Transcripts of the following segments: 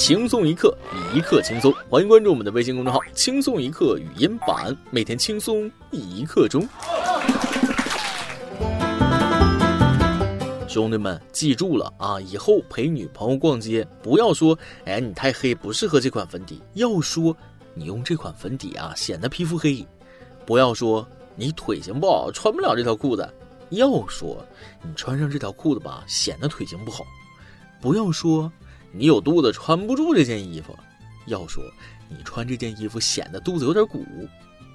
轻松一刻，一刻轻松。欢迎关注我们的微信公众号“轻松一刻语音版”，每天轻松一刻钟。兄弟们，记住了啊！以后陪女朋友逛街，不要说“哎，你太黑，不适合这款粉底”，要说“你用这款粉底啊，显得皮肤黑”。不要说“你腿型不好，穿不了这条裤子”，要说“你穿上这条裤子吧，显得腿型不好”。不要说。你有肚子穿不住这件衣服，要说你穿这件衣服显得肚子有点鼓。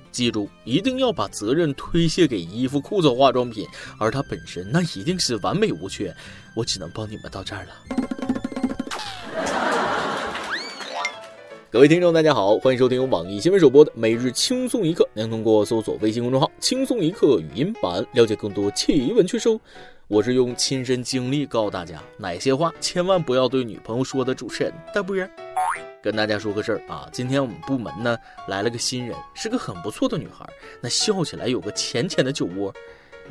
记住，一定要把责任推卸给衣服、裤子、化妆品，而它本身那一定是完美无缺。我只能帮你们到这儿了。各位听众，大家好，欢迎收听由网易新闻首播的《每日轻松一刻》，您通过搜索微信公众号“轻松一刻”语音版了解更多奇闻趣事。我是用亲身经历告诉大家，哪些话千万不要对女朋友说的。主持人大波儿跟大家说个事儿啊，今天我们部门呢来了个新人，是个很不错的女孩，那笑起来有个浅浅的酒窝。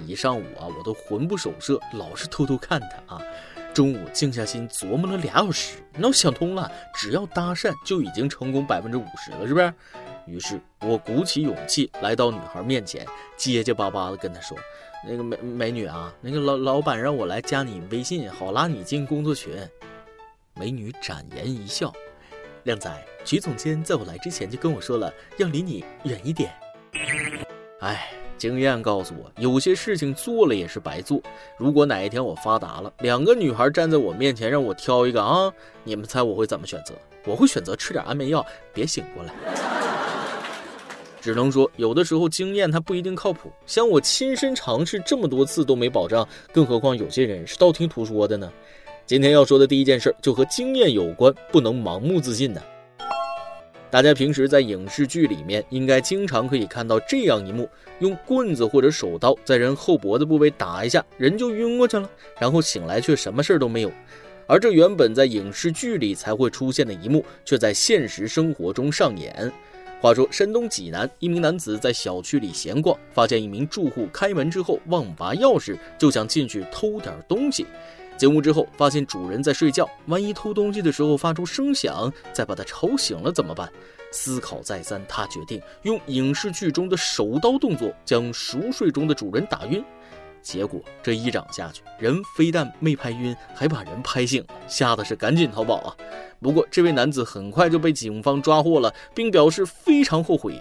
一上午啊，我都魂不守舍，老是偷偷看她啊。中午静下心琢磨了俩小时，那我想通了，只要搭讪就已经成功百分之五十了，是不是？于是我鼓起勇气来到女孩面前，结结巴巴的跟她说。那个美美女啊，那个老老板让我来加你微信，好拉你进工作群。美女展颜一笑，靓仔，曲总监在我来之前就跟我说了，要离你远一点。哎，经验告诉我，有些事情做了也是白做。如果哪一天我发达了，两个女孩站在我面前让我挑一个啊，你们猜我会怎么选择？我会选择吃点安眠药，别醒过来。只能说，有的时候经验它不一定靠谱。像我亲身尝试这么多次都没保障，更何况有些人是道听途说的呢？今天要说的第一件事就和经验有关，不能盲目自信呢。大家平时在影视剧里面应该经常可以看到这样一幕：用棍子或者手刀在人后脖子部位打一下，人就晕过去了，然后醒来却什么事儿都没有。而这原本在影视剧里才会出现的一幕，却在现实生活中上演。话说，山东济南一名男子在小区里闲逛，发现一名住户开门之后忘拔钥匙，就想进去偷点东西。进屋之后，发现主人在睡觉，万一偷东西的时候发出声响，再把他吵醒了怎么办？思考再三，他决定用影视剧中的手刀动作将熟睡中的主人打晕。结果这一掌下去，人非但没拍晕，还把人拍醒了，吓得是赶紧逃跑啊！不过这位男子很快就被警方抓获了，并表示非常后悔，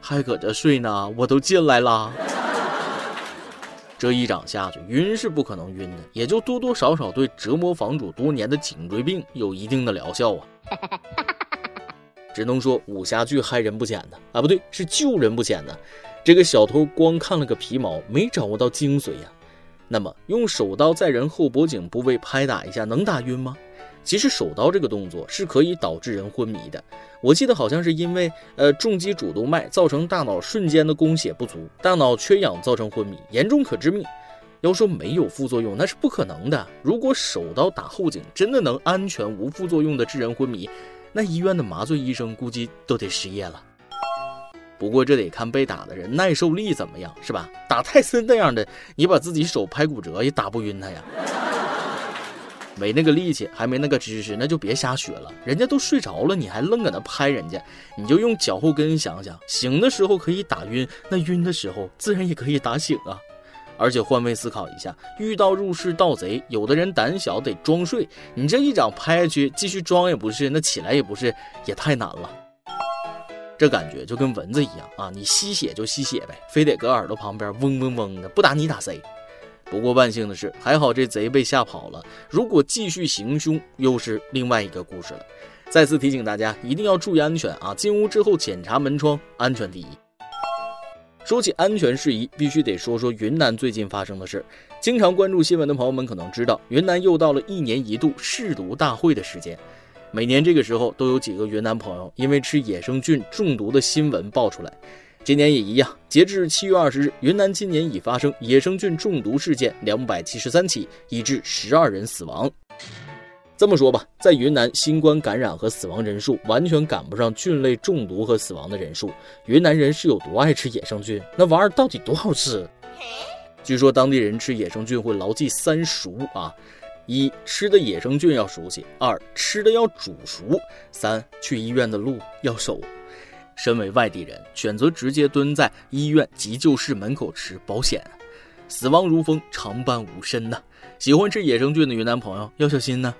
还搁这睡呢，我都进来啦。这一掌下去，晕是不可能晕的，也就多多少少对折磨房主多年的颈椎病有一定的疗效啊。只能说武侠剧害人不浅呢，啊不对，是救人不浅呢。这个小偷光看了个皮毛，没掌握到精髓呀。那么用手刀在人后脖颈部位拍打一下，能打晕吗？其实手刀这个动作是可以导致人昏迷的。我记得好像是因为呃重击主动脉造成大脑瞬间的供血不足，大脑缺氧造成昏迷，严重可致命。要说没有副作用，那是不可能的。如果手刀打后颈真的能安全无副作用的致人昏迷，那医院的麻醉医生估计都得失业了。不过这得看被打的人耐受力怎么样，是吧？打泰森那样的，你把自己手拍骨折也打不晕他呀。没那个力气，还没那个知识，那就别瞎学了。人家都睡着了，你还愣搁那拍人家，你就用脚后跟想想，醒的时候可以打晕，那晕的时候自然也可以打醒啊。而且换位思考一下，遇到入室盗贼，有的人胆小得装睡，你这一掌拍下去，继续装也不是，那起来也不是，也太难了。这感觉就跟蚊子一样啊！你吸血就吸血呗，非得搁耳朵旁边嗡嗡嗡的，不打你打谁？不过万幸的是，还好这贼被吓跑了。如果继续行凶，又是另外一个故事了。再次提醒大家，一定要注意安全啊！进屋之后检查门窗，安全第一。说起安全事宜，必须得说说云南最近发生的事。经常关注新闻的朋友们可能知道，云南又到了一年一度试毒大会的时间。每年这个时候都有几个云南朋友因为吃野生菌中毒的新闻爆出来，今年也一样。截至七月二十日，云南今年已发生野生菌中毒事件两百七十三起，已致十二人死亡。这么说吧，在云南，新冠感染和死亡人数完全赶不上菌类中毒和死亡的人数。云南人是有多爱吃野生菌？那玩意儿到底多好吃？据说当地人吃野生菌会牢记三熟啊。一吃的野生菌要熟悉，二吃的要煮熟，三去医院的路要熟。身为外地人，选择直接蹲在医院急救室门口吃保险，死亡如风，常伴吾身呐。喜欢吃野生菌的云南朋友要小心呢。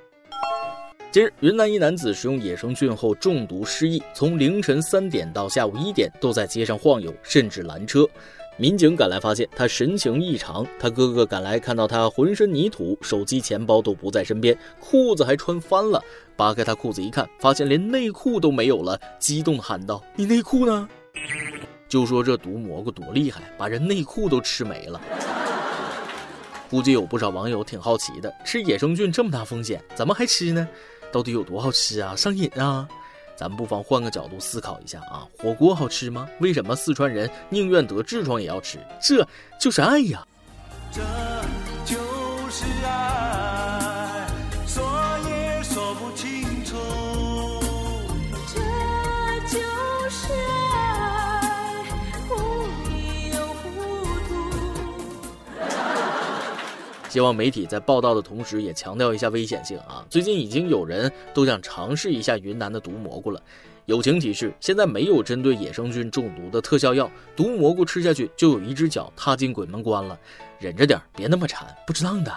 近日，云南一男子食用野生菌后中毒失忆，从凌晨三点到下午一点都在街上晃悠，甚至拦车。民警赶来发现他神情异常，他哥哥赶来看到他浑身泥土，手机、钱包都不在身边，裤子还穿翻了。扒开他裤子一看，发现连内裤都没有了，激动喊道：“你内裤呢？”就说这毒蘑菇多厉害，把人内裤都吃没了。估计有不少网友挺好奇的，吃野生菌这么大风险，怎么还吃呢？到底有多好吃啊？上瘾啊！咱们不妨换个角度思考一下啊，火锅好吃吗？为什么四川人宁愿得痔疮也要吃？这就是爱呀！这就是爱，希望媒体在报道的同时，也强调一下危险性啊！最近已经有人都想尝试一下云南的毒蘑菇了。友情提示：现在没有针对野生菌中毒的特效药，毒蘑菇吃下去就有一只脚踏进鬼门关了。忍着点，别那么馋，不值当的。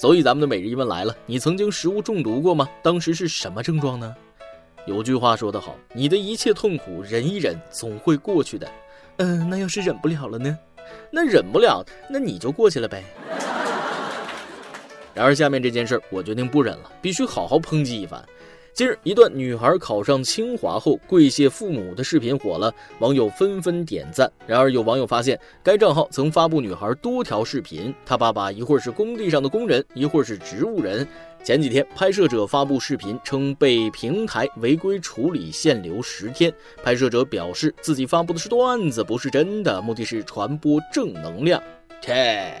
所以咱们的每日一问来了：你曾经食物中毒过吗？当时是什么症状呢？有句话说得好：你的一切痛苦忍一忍，总会过去的。嗯，那要是忍不了了呢？那忍不了，那你就过去了呗。然而下面这件事，我决定不忍了，必须好好抨击一番。近日，一段女孩考上清华后跪谢父母的视频火了，网友纷纷点赞。然而，有网友发现该账号曾发布女孩多条视频，她爸爸一会儿是工地上的工人，一会儿是植物人。前几天，拍摄者发布视频称被平台违规处理限流十天。拍摄者表示自己发布的是段子，不是真的，目的是传播正能量。切。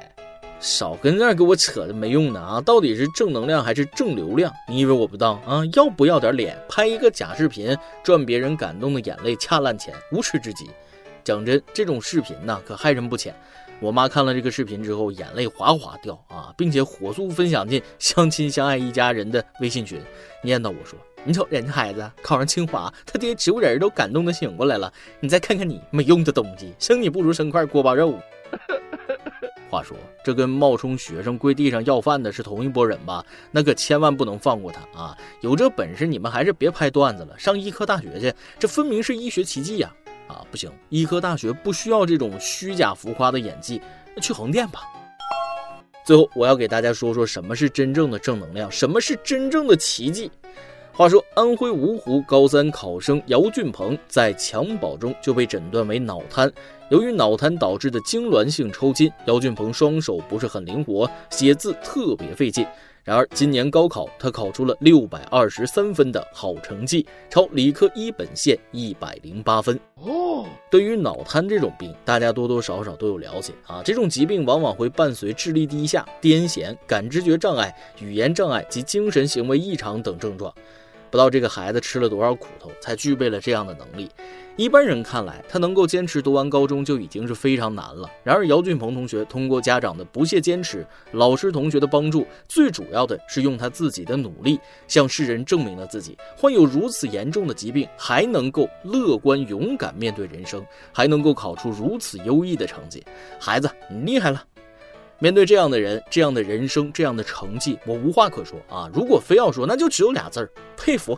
少跟那儿给我扯的没用的啊！到底是正能量还是正流量？你以为我不知道啊？要不要点脸？拍一个假视频赚别人感动的眼泪，恰烂钱，无耻至极！讲真，这种视频呢，可害人不浅。我妈看了这个视频之后，眼泪哗哗掉啊，并且火速分享进相亲相爱一家人的微信群，念叨我说：“你瞅人家孩子考上清华，他爹植物人都感动的醒过来了，你再看看你没用的东西，生你不如生块锅包肉。”话说，这跟冒充学生跪地上要饭的是同一拨人吧？那可千万不能放过他啊！有这本事，你们还是别拍段子了，上医科大学去，这分明是医学奇迹呀！啊不行，医科大学不需要这种虚假浮夸的演技，那去横店吧。最后，我要给大家说说什么是真正的正能量，什么是真正的奇迹。话说，安徽芜湖高三考生姚俊鹏在襁褓中就被诊断为脑瘫。由于脑瘫导致的痉挛性抽筋，姚俊鹏双手不是很灵活，写字特别费劲。然而，今年高考他考出了六百二十三分的好成绩，超理科一本线一百零八分。哦，对于脑瘫这种病，大家多多少少都有了解啊。这种疾病往往会伴随智力低下、癫痫、感知觉障碍、语言障碍及精神行为异常等症状。不知道这个孩子吃了多少苦头，才具备了这样的能力。一般人看来，他能够坚持读完高中就已经是非常难了。然而，姚俊鹏同学通过家长的不懈坚持、老师同学的帮助，最主要的是用他自己的努力，向世人证明了自己患有如此严重的疾病，还能够乐观勇敢面对人生，还能够考出如此优异的成绩。孩子，你厉害了！面对这样的人、这样的人生、这样的成绩，我无话可说啊！如果非要说，那就只有俩字儿：佩服。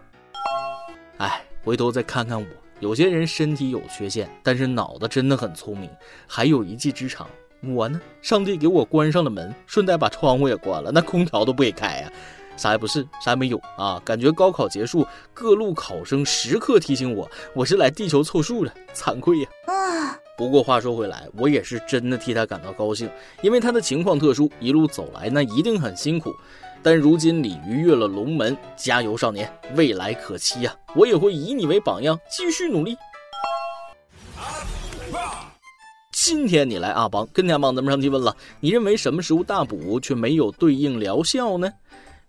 哎，回头再看看我，有些人身体有缺陷，但是脑子真的很聪明，还有一技之长。我呢，上帝给我关上了门，顺带把窗户也关了，那空调都不给开呀。啥也不是，啥也没有啊！感觉高考结束，各路考生时刻提醒我，我是来地球凑数的，惭愧呀！啊！不过话说回来，我也是真的替他感到高兴，因为他的情况特殊，一路走来那一定很辛苦。但如今鲤鱼跃了龙门，加油少年，未来可期呀！我也会以你为榜样，继续努力。今天你来阿邦跟天帮咱们上提问了，你认为什么食物大补却没有对应疗效呢？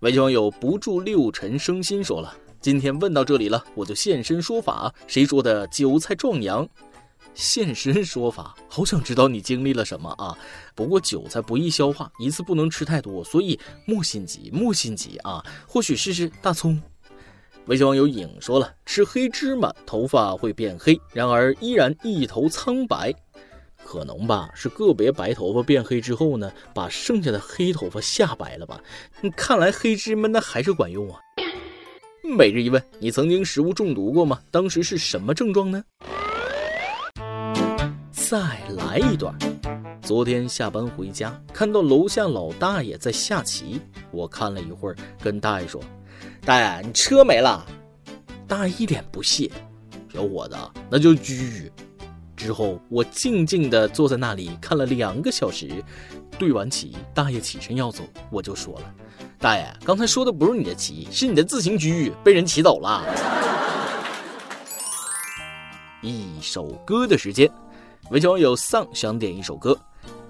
微信网友不住六尘生心说了：“今天问到这里了，我就现身说法。谁说的韭菜壮阳？现身说法，好想知道你经历了什么啊！不过韭菜不易消化，一次不能吃太多，所以莫心急，莫心急啊！或许试试大葱。微信网友影说了，吃黑芝麻头发会变黑，然而依然一头苍白。可能吧，是个别白头发变黑之后呢，把剩下的黑头发吓白了吧？看来黑芝麻那还是管用啊。每日一问，你曾经食物中毒过吗？当时是什么症状呢？再来一段。昨天下班回家，看到楼下老大爷在下棋，我看了一会儿，跟大爷说：“大爷，你车没了。”大爷一脸不屑：“小伙子，那就狙。”之后，我静静地坐在那里看了两个小时。对完棋，大爷起身要走，我就说了：“大爷，刚才说的不是你的棋，是你的自行车被人骑走了。”一首歌的时间，微信网友丧想点一首歌。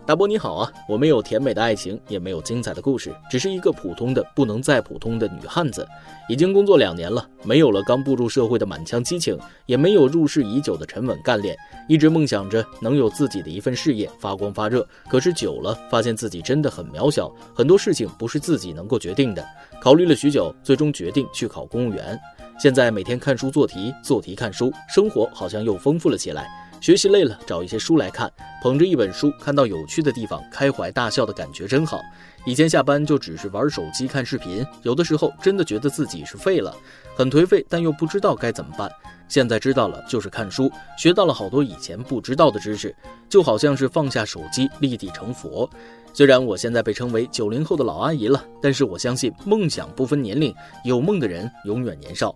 大波你好啊，我没有甜美的爱情，也没有精彩的故事，只是一个普通的不能再普通的女汉子。已经工作两年了，没有了刚步入社会的满腔激情，也没有入世已久的沉稳干练。一直梦想着能有自己的一份事业发光发热，可是久了，发现自己真的很渺小，很多事情不是自己能够决定的。考虑了许久，最终决定去考公务员。现在每天看书做题，做题看书，生活好像又丰富了起来。学习累了，找一些书来看，捧着一本书，看到有趣的地方，开怀大笑的感觉真好。以前下班就只是玩手机看视频，有的时候真的觉得自己是废了，很颓废，但又不知道该怎么办。现在知道了，就是看书，学到了好多以前不知道的知识，就好像是放下手机，立地成佛。虽然我现在被称为九零后的老阿姨了，但是我相信梦想不分年龄，有梦的人永远年少。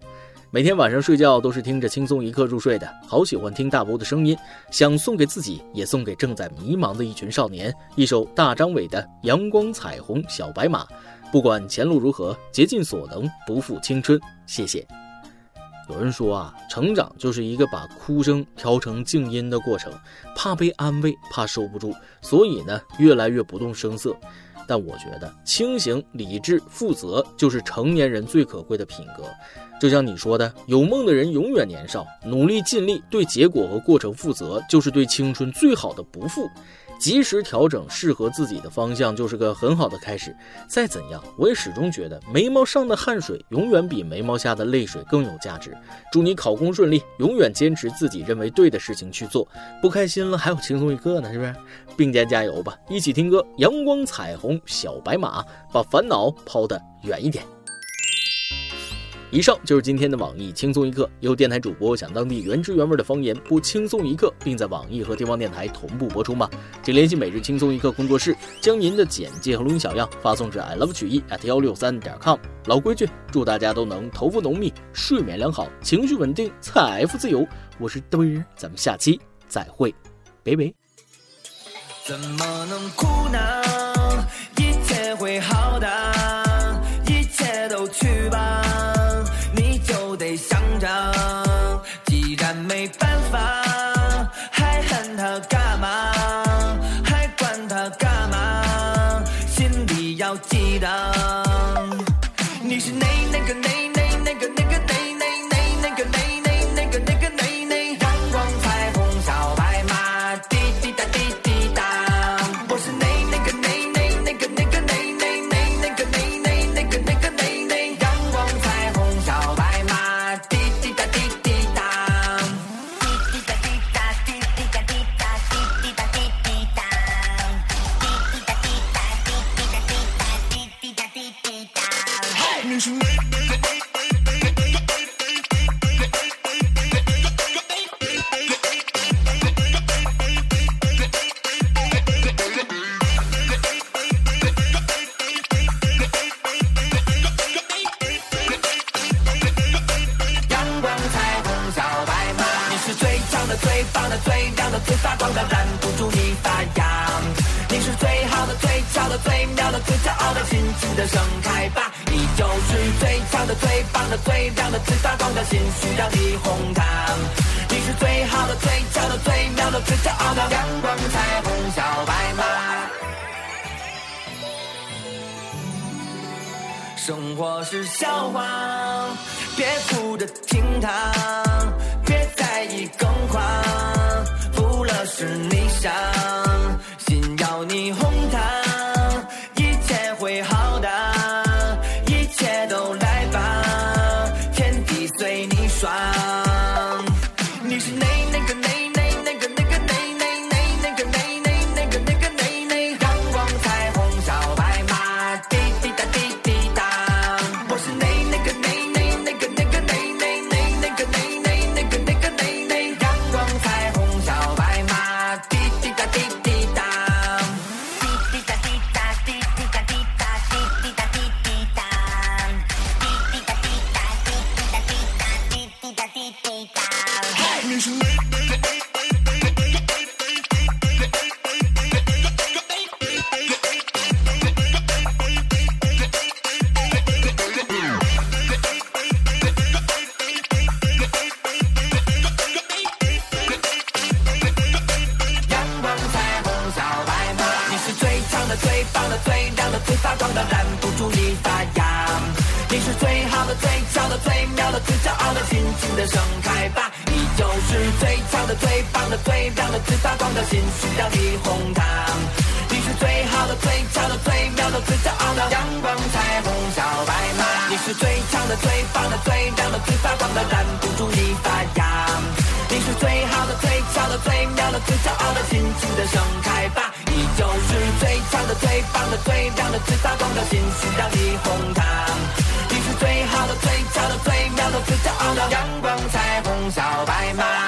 每天晚上睡觉都是听着轻松一刻入睡的，好喜欢听大波的声音，想送给自己，也送给正在迷茫的一群少年，一首大张伟的《阳光彩虹小白马》。不管前路如何，竭尽所能，不负青春。谢谢。有人说啊，成长就是一个把哭声调成静音的过程，怕被安慰，怕受不住，所以呢，越来越不动声色。但我觉得清醒、理智、负责，就是成年人最可贵的品格。就像你说的，有梦的人永远年少，努力尽力，对结果和过程负责，就是对青春最好的不负。及时调整适合自己的方向，就是个很好的开始。再怎样，我也始终觉得眉毛上的汗水永远比眉毛下的泪水更有价值。祝你考公顺利，永远坚持自己认为对的事情去做。不开心了，还有轻松一刻呢，是不是？并肩加油吧，一起听歌，阳光彩虹小白马，把烦恼抛得远一点。以上就是今天的网易轻松一刻，由电台主播讲当地原汁原味的方言，播轻松一刻，并在网易和地方电台同步播出吗？请联系每日轻松一刻工作室，将您的简介和录音小样发送至 i love 曲艺 at 幺六三点 com。老规矩，祝大家都能头发浓密，睡眠良好，情绪稳定，财富自由。我是嘚儿，咱们下期再会，拜拜。怎么能哭呢？一切会好的，最、骄傲的阳光彩虹小白马。生活是笑话，别哭着听它。别在意更狂。是你想，心要你红糖，一切会好的，一切都来吧，天地随你爽。你是那那个那新疆的红糖，你是最好的、最俏的、最妙的、最骄傲的阳光彩虹小白马。你是最强的、最棒的、最亮的、最发光的，拦不住你发芽。你是最好的、最俏的、最妙的、最骄傲的，尽情的盛开吧。你就是最强的、最棒的、最亮的、最发光的，星疆的红糖。你是最好的、最俏的、最妙的、最骄傲的阳光彩虹小白马。